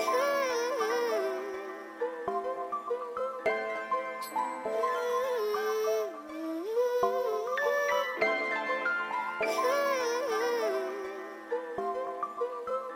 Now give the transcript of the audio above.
Ooh.